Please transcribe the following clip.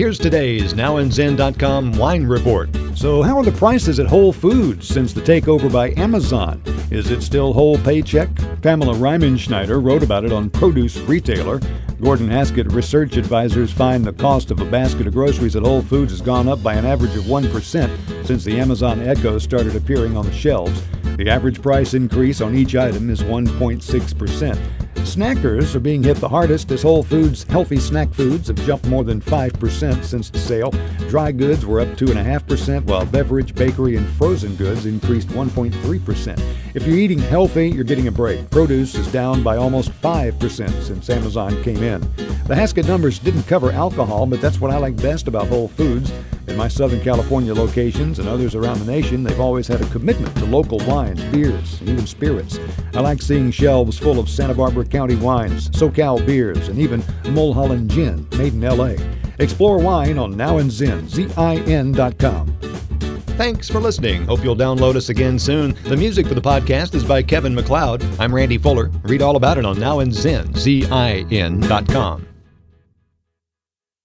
Here's today's NowAndZin.com wine report. So, how are the prices at Whole Foods since the takeover by Amazon? Is it still whole paycheck? Pamela Riemenschneider wrote about it on Produce Retailer. Gordon Haskett research advisors find the cost of a basket of groceries at Whole Foods has gone up by an average of 1% since the Amazon Echo started appearing on the shelves. The average price increase on each item is 1.6%. Snackers are being hit the hardest as Whole Foods healthy snack foods have jumped more than 5% since the sale. Dry goods were up 2.5%, while beverage, bakery, and frozen goods increased 1.3%. If you're eating healthy, you're getting a break. Produce is down by almost 5% since Amazon came in. The Haskett numbers didn't cover alcohol, but that's what I like best about Whole Foods. In my Southern California locations and others around the nation, they've always had a commitment to local wines, beers, and even spirits. I like seeing shelves full of Santa Barbara County wines, SoCal beers, and even Mulholland Gin, made in LA. Explore wine on Now and Zin, Z-I-N.com. Thanks for listening. Hope you'll download us again soon. The music for the podcast is by Kevin MacLeod. I'm Randy Fuller. Read all about it on NowAndZin, Z-I-N.com.